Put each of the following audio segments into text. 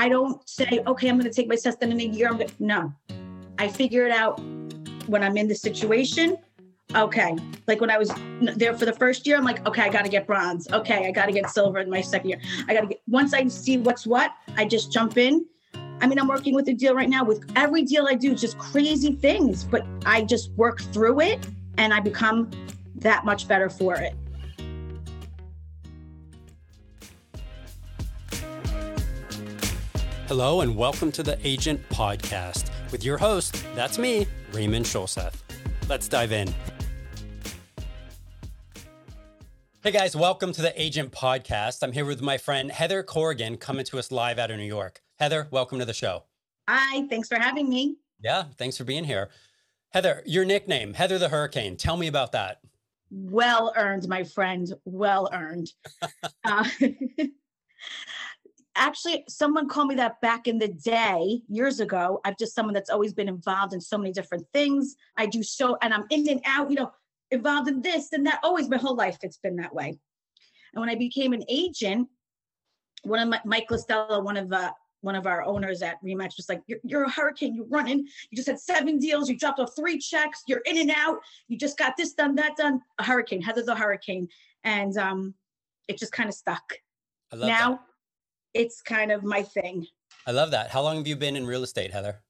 I don't say, okay, I'm going to take my test and in a year. I'm going no, I figure it out when I'm in the situation. Okay. Like when I was there for the first year, I'm like, okay, I got to get bronze. Okay. I got to get silver in my second year. I got to get, once I see what's what, I just jump in. I mean, I'm working with a deal right now with every deal I do, just crazy things, but I just work through it and I become that much better for it. Hello, and welcome to the Agent Podcast with your host, that's me, Raymond Schulseth. Let's dive in. Hey guys, welcome to the Agent Podcast. I'm here with my friend Heather Corrigan coming to us live out of New York. Heather, welcome to the show. Hi, thanks for having me. Yeah, thanks for being here. Heather, your nickname, Heather the Hurricane. Tell me about that. Well earned, my friend. Well earned. uh, actually someone called me that back in the day years ago i'm just someone that's always been involved in so many different things i do so and i'm in and out you know involved in this and that always my whole life it's been that way and when i became an agent one of my mike Listella, one of uh, one of our owners at Remax was like, you're, you're, a hurricane. You're running. You just had seven deals. You dropped off three checks. You're in and out. You just got this done, that done. A hurricane. Heather's a hurricane, and um, it just kind of stuck. now, that it's kind of my thing. I love that. How long have you been in real estate, Heather?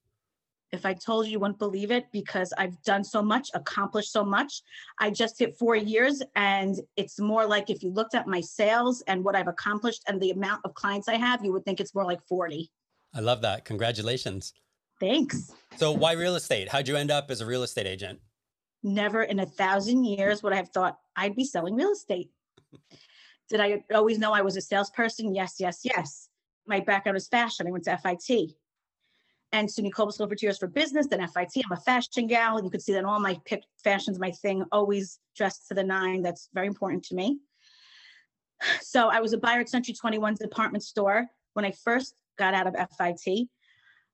If I told you, you wouldn't believe it because I've done so much, accomplished so much. I just hit four years, and it's more like if you looked at my sales and what I've accomplished and the amount of clients I have, you would think it's more like 40. I love that. Congratulations. Thanks. So, why real estate? How'd you end up as a real estate agent? Never in a thousand years would I have thought I'd be selling real estate. Did I always know I was a salesperson? Yes, yes, yes. My background is fashion. I went to FIT. And SUNY Cobleskill for two years for business, then FIT. I'm a fashion gal. You could see that all my pick fashion's my thing, always dressed to the nine. That's very important to me. So I was a buyer at Century 21 department store when I first got out of FIT.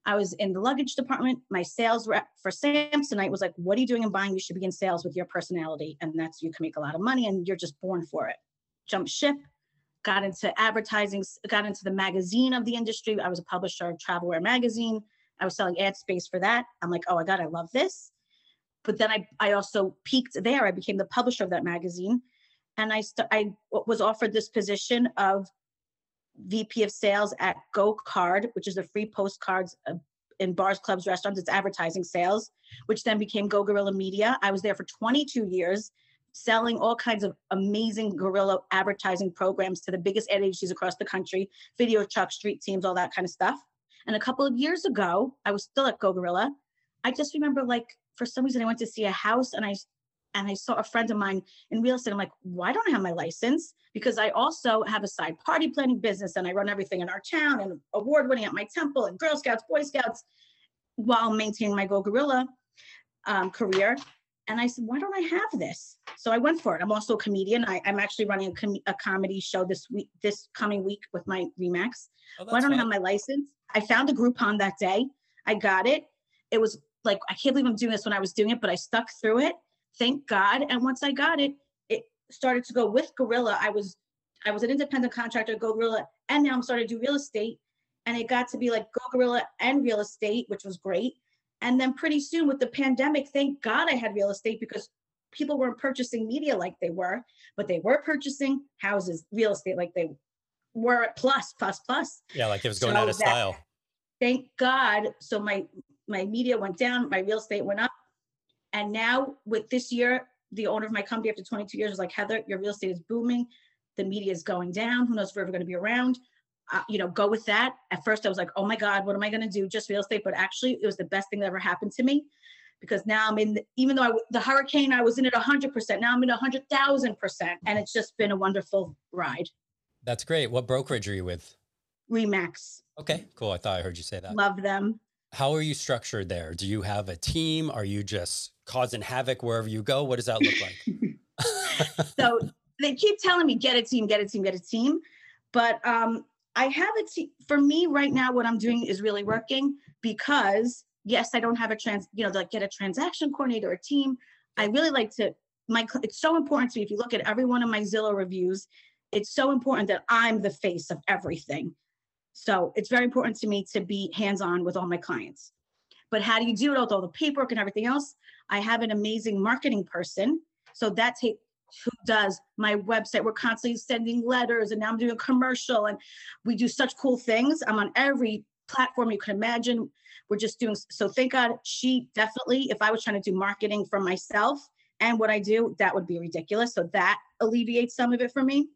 I was in the luggage department. My sales rep for Samsonite was like, What are you doing in buying? You should be in sales with your personality. And that's you can make a lot of money and you're just born for it jumped ship, got into advertising, got into the magazine of the industry. I was a publisher of Travelware magazine. I was selling ad space for that. I'm like, oh my God, I love this. But then I, I also peaked there. I became the publisher of that magazine. And I, st- I was offered this position of VP of sales at Go Card, which is the free postcards uh, in bars, clubs, restaurants. It's advertising sales, which then became Go Guerrilla Media. I was there for 22 years selling all kinds of amazing guerrilla advertising programs to the biggest ad agencies across the country, video truck, street teams, all that kind of stuff. And a couple of years ago, I was still at Go Guerrilla. I just remember like for some reason I went to see a house and I and I saw a friend of mine in real estate. I'm like, why don't I have my license? Because I also have a side party planning business and I run everything in our town and award winning at my temple and Girl Scouts, Boy Scouts, while maintaining my Go Guerrilla um, career. And I said, why don't I have this? So I went for it. I'm also a comedian. I, am actually running a, com- a, comedy show this week, this coming week with my Remax. Oh, why don't fun. I have my license? I found a Groupon that day. I got it. It was like, I can't believe I'm doing this when I was doing it, but I stuck through it. Thank God. And once I got it, it started to go with Gorilla. I was, I was an independent contractor, Go Guerrilla, and now I'm starting to do real estate. And it got to be like Go Gorilla and real estate, which was great. And then pretty soon with the pandemic, thank God I had real estate because people weren't purchasing media like they were, but they were purchasing houses, real estate like they were at plus, plus, plus. Yeah, like it was going so out of that, style. Thank God. So my my media went down, my real estate went up. And now with this year, the owner of my company after 22 years was like, Heather, your real estate is booming. The media is going down. Who knows if we're ever going to be around? Uh, you know, go with that. At first, I was like, oh my God, what am I going to do? Just real estate. But actually, it was the best thing that ever happened to me because now I'm in, the, even though I, the hurricane, I was in it 100%. Now I'm in 100,000%. And it's just been a wonderful ride. That's great. What brokerage are you with? Remax. Okay, cool. I thought I heard you say that. Love them. How are you structured there? Do you have a team? Are you just causing havoc wherever you go? What does that look like? so they keep telling me, get a team, get a team, get a team. But um, I have a team. For me right now, what I'm doing is really working because yes, I don't have a trans, you know, like get a transaction coordinator, a team. I really like to. My it's so important to me. If you look at every one of my Zillow reviews, it's so important that I'm the face of everything. So it's very important to me to be hands on with all my clients. But how do you do it with all the paperwork and everything else? I have an amazing marketing person. So that that's who does my website. We're constantly sending letters and now I'm doing a commercial and we do such cool things. I'm on every platform you can imagine. We're just doing so thank God she definitely, if I was trying to do marketing for myself and what I do, that would be ridiculous. So that alleviates some of it for me.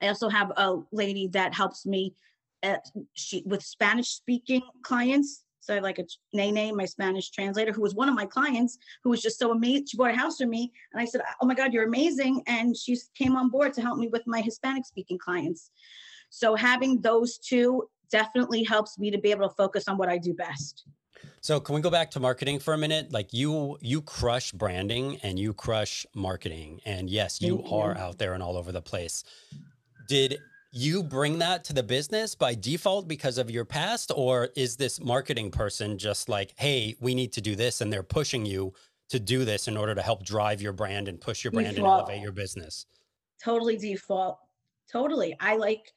I also have a lady that helps me at, she, with Spanish speaking clients. So I like a Nene, my Spanish translator, who was one of my clients, who was just so amazing. She bought a house for me, and I said, "Oh my God, you're amazing!" And she came on board to help me with my Hispanic speaking clients. So having those two definitely helps me to be able to focus on what I do best. So can we go back to marketing for a minute? Like you, you crush branding and you crush marketing, and yes, you Thank are out there and all over the place. Did you bring that to the business by default because of your past, or is this marketing person just like, hey, we need to do this, and they're pushing you to do this in order to help drive your brand and push your brand default. and elevate your business? Totally default. Totally. I like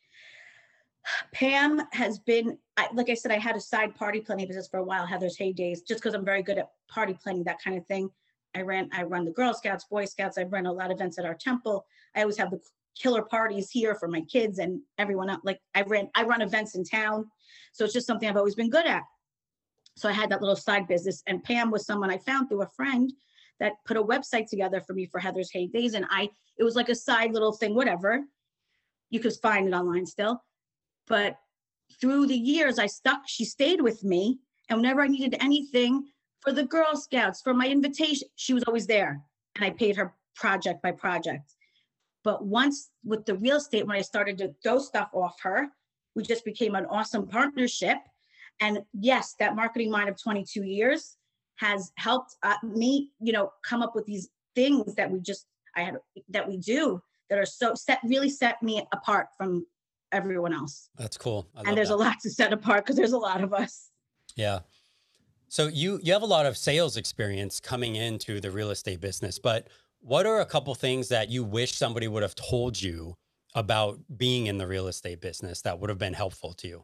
Pam has been, I, like I said, I had a side party planning business for a while, Heather's Heydays, just because I'm very good at party planning, that kind of thing. I ran, I run the Girl Scouts, Boy Scouts. I run a lot of events at our temple. I always have the killer parties here for my kids and everyone else. Like I ran, I run events in town. So it's just something I've always been good at. So I had that little side business and Pam was someone I found through a friend that put a website together for me for Heather's Hay Days. And I, it was like a side little thing, whatever. You could find it online still. But through the years, I stuck, she stayed with me. And whenever I needed anything for the Girl Scouts, for my invitation, she was always there. And I paid her project by project. But once with the real estate, when I started to throw stuff off her, we just became an awesome partnership. And yes, that marketing mind of 22 years has helped uh, me, you know, come up with these things that we just, I had, that we do that are so set, really set me apart from everyone else. That's cool. And there's that. a lot to set apart because there's a lot of us. Yeah. So you you have a lot of sales experience coming into the real estate business, but what are a couple things that you wish somebody would have told you about being in the real estate business that would have been helpful to you?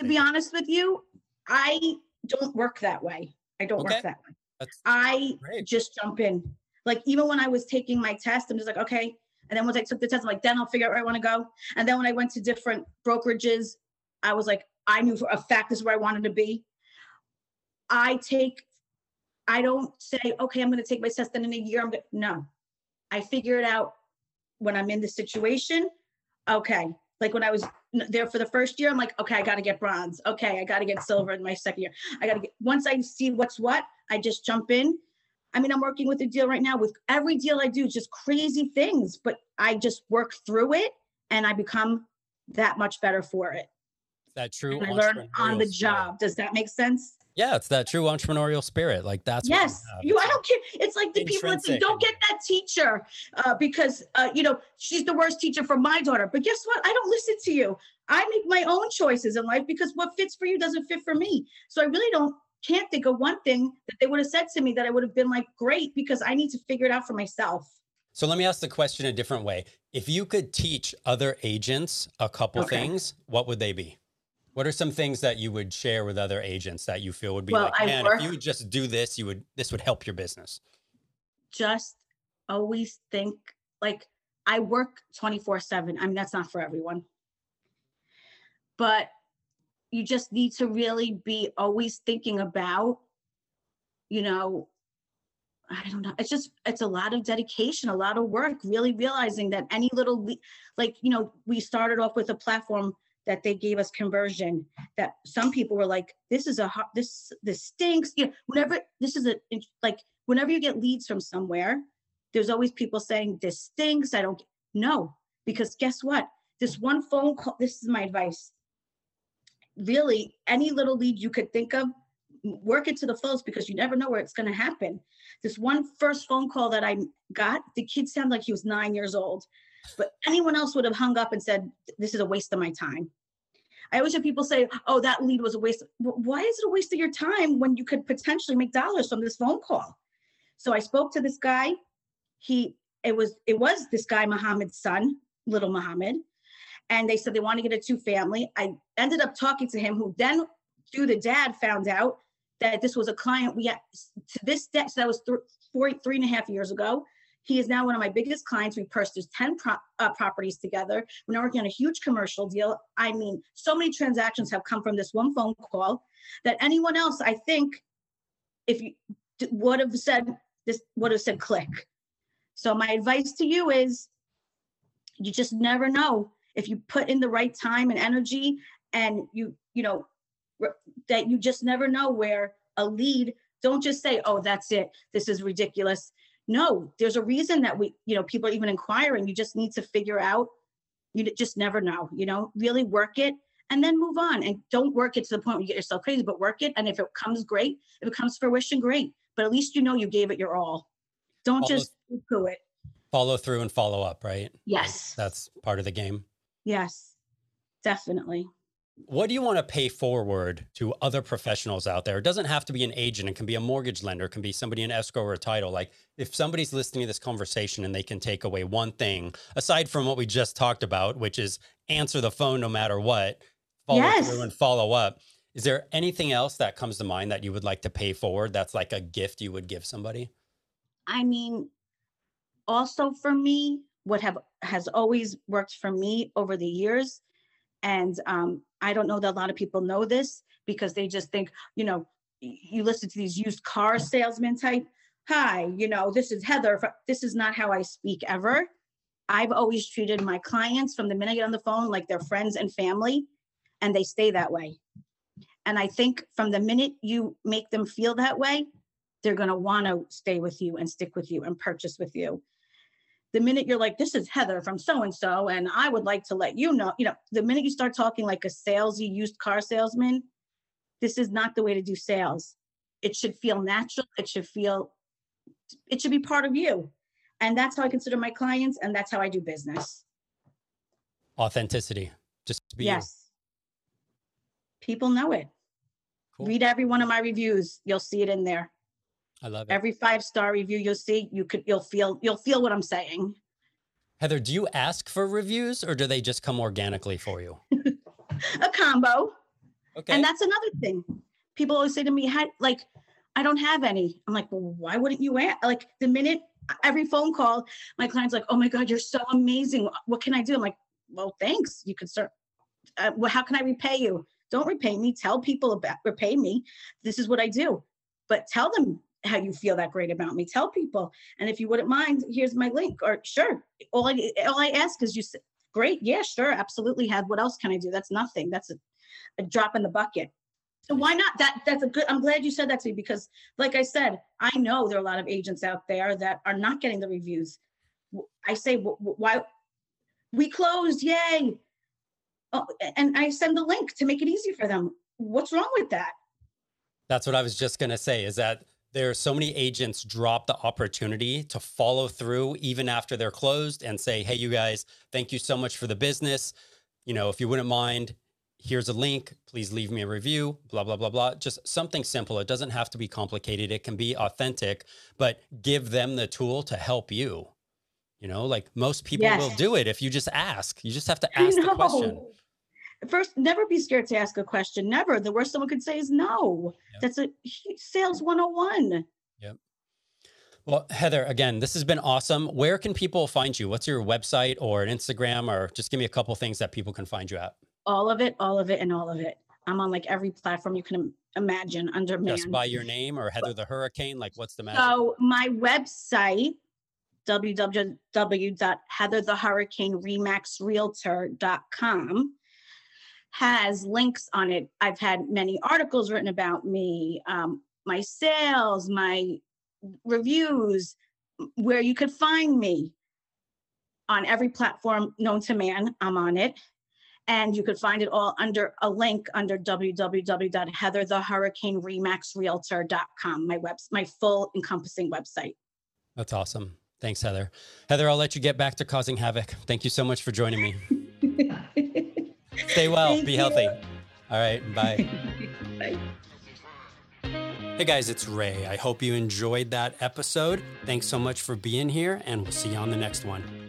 To be honest with you, I don't work that way. I don't okay. work that way. That's I great. just jump in. Like even when I was taking my test, I'm just like, okay. And then once I took the test, I'm like, then I'll figure out where I want to go. And then when I went to different brokerages, I was like, I knew for a fact this is where I wanted to be. I take I don't say, okay, I'm going to take my test and in a year I'm going no. I figure it out when I'm in the situation. Okay. Like when I was there for the first year, I'm like, okay, I got to get bronze. Okay. I got to get silver in my second year. I got to get, once I see what's what, I just jump in. I mean, I'm working with a deal right now with every deal I do, just crazy things, but I just work through it and I become that much better for it. That true. And I learn on the job. Does that make sense? Yeah, it's that true entrepreneurial spirit. Like that's yes. You, I don't care. It's like the people that say, don't get that teacher uh, because uh, you know she's the worst teacher for my daughter. But guess what? I don't listen to you. I make my own choices in life because what fits for you doesn't fit for me. So I really don't can't think of one thing that they would have said to me that I would have been like great because I need to figure it out for myself. So let me ask the question a different way. If you could teach other agents a couple okay. things, what would they be? What are some things that you would share with other agents that you feel would be well, like, man, work, if you would just do this, you would this would help your business? Just always think like I work 24/7. I mean, that's not for everyone. But you just need to really be always thinking about, you know, I don't know. It's just it's a lot of dedication, a lot of work, really realizing that any little like, you know, we started off with a platform that they gave us conversion that some people were like this is a this this stinks you know whenever this is a like whenever you get leads from somewhere there's always people saying this stinks i don't know because guess what? This one phone call this is my advice. Really any little lead you could think of work it to the fullest because you never know where it's going to happen. This one first phone call that i got the kid sounded like he was nine years old but anyone else would have hung up and said, This is a waste of my time. I always hear people say, Oh, that lead was a waste. Why is it a waste of your time when you could potentially make dollars from this phone call? So I spoke to this guy. He it was it was this guy Muhammad's son, little Muhammad. and they said they want to get a two family. I ended up talking to him, who then through the dad found out that this was a client we had to this day. So that was th- four, three and a half years ago. He is now one of my biggest clients. We purchased 10 pro- uh, properties together. We're now working on a huge commercial deal. I mean, so many transactions have come from this one phone call that anyone else, I think, if you would have said this, would have said click. So my advice to you is you just never know if you put in the right time and energy and you, you know, that you just never know where a lead don't just say oh that's it this is ridiculous no there's a reason that we you know people are even inquiring. You just need to figure out you just never know you know really work it and then move on. And don't work it to the point where you get yourself crazy but work it. And if it comes great. If it comes fruition great. But at least you know you gave it your all. Don't follow, just do it. Follow through and follow up right? Yes. that's part of the game. Yes. Definitely what do you want to pay forward to other professionals out there? It doesn't have to be an agent. It can be a mortgage lender. It can be somebody in escrow or a title. Like if somebody's listening to this conversation and they can take away one thing, aside from what we just talked about, which is answer the phone no matter what, follow yes. through and follow up. Is there anything else that comes to mind that you would like to pay forward that's like a gift you would give somebody? I mean, also for me, what have has always worked for me over the years and um, I don't know that a lot of people know this because they just think, you know, you listen to these used car salesmen type. Hi, you know, this is Heather. This is not how I speak ever. I've always treated my clients from the minute I get on the phone like they're friends and family, and they stay that way. And I think from the minute you make them feel that way, they're going to want to stay with you and stick with you and purchase with you the minute you're like, this is Heather from so and so, and I would like to let you know, you know, the minute you start talking like a salesy used car salesman, this is not the way to do sales. It should feel natural. It should feel, it should be part of you. And that's how I consider my clients, and that's how I do business. Authenticity. Just be yes. You. People know it. Cool. Read every one of my reviews. You'll see it in there. I love it. Every five star review you'll see, you could you'll feel you'll feel what I'm saying. Heather, do you ask for reviews or do they just come organically for you? a combo. Okay. And that's another thing. People always say to me, like, I don't have any. I'm like, well, why wouldn't you ask? Like the minute every phone call, my client's like, oh my God, you're so amazing. What can I do? I'm like, well, thanks. You could start. Uh, well, how can I repay you? Don't repay me. Tell people about repay me. This is what I do. But tell them how you feel that great about me. Tell people. And if you wouldn't mind, here's my link. Or sure. All I all I ask is you say, great, yeah, sure, absolutely. Have what else can I do? That's nothing. That's a, a drop in the bucket. So why not? That that's a good. I'm glad you said that to me because, like I said, I know there are a lot of agents out there that are not getting the reviews. I say, why? We closed, yay! Oh, and I send the link to make it easy for them. What's wrong with that? That's what I was just gonna say. Is that there are so many agents drop the opportunity to follow through even after they're closed and say, hey, you guys, thank you so much for the business. You know, if you wouldn't mind, here's a link. Please leave me a review, blah, blah, blah, blah. Just something simple. It doesn't have to be complicated. It can be authentic, but give them the tool to help you. You know, like most people yes. will do it if you just ask. You just have to ask the question first never be scared to ask a question. Never. The worst someone could say is no. Yep. that's a sales 101 yep. Well heather again this has been awesome. Where can people find you? What's your website or an instagram? Or just give me a couple things that people can find you at. All of it all of it and all of it. I'm on like every platform you can imagine under just by your name or heather the hurricane? Like what's the magic? so my website www.heatherthehurricaneremaxrealtor.com has links on it. I've had many articles written about me, um, my sales, my reviews, where you could find me on every platform known to man. I'm on it. And you could find it all under a link under www.heatherthehurricaneremaxrealtor.com, my web, my full encompassing website. That's awesome. Thanks, Heather. Heather, I'll let you get back to causing havoc. Thank you so much for joining me. Stay well. Thank be you. healthy. All right. Bye. bye. Hey guys, it's Ray. I hope you enjoyed that episode. Thanks so much for being here, and we'll see you on the next one.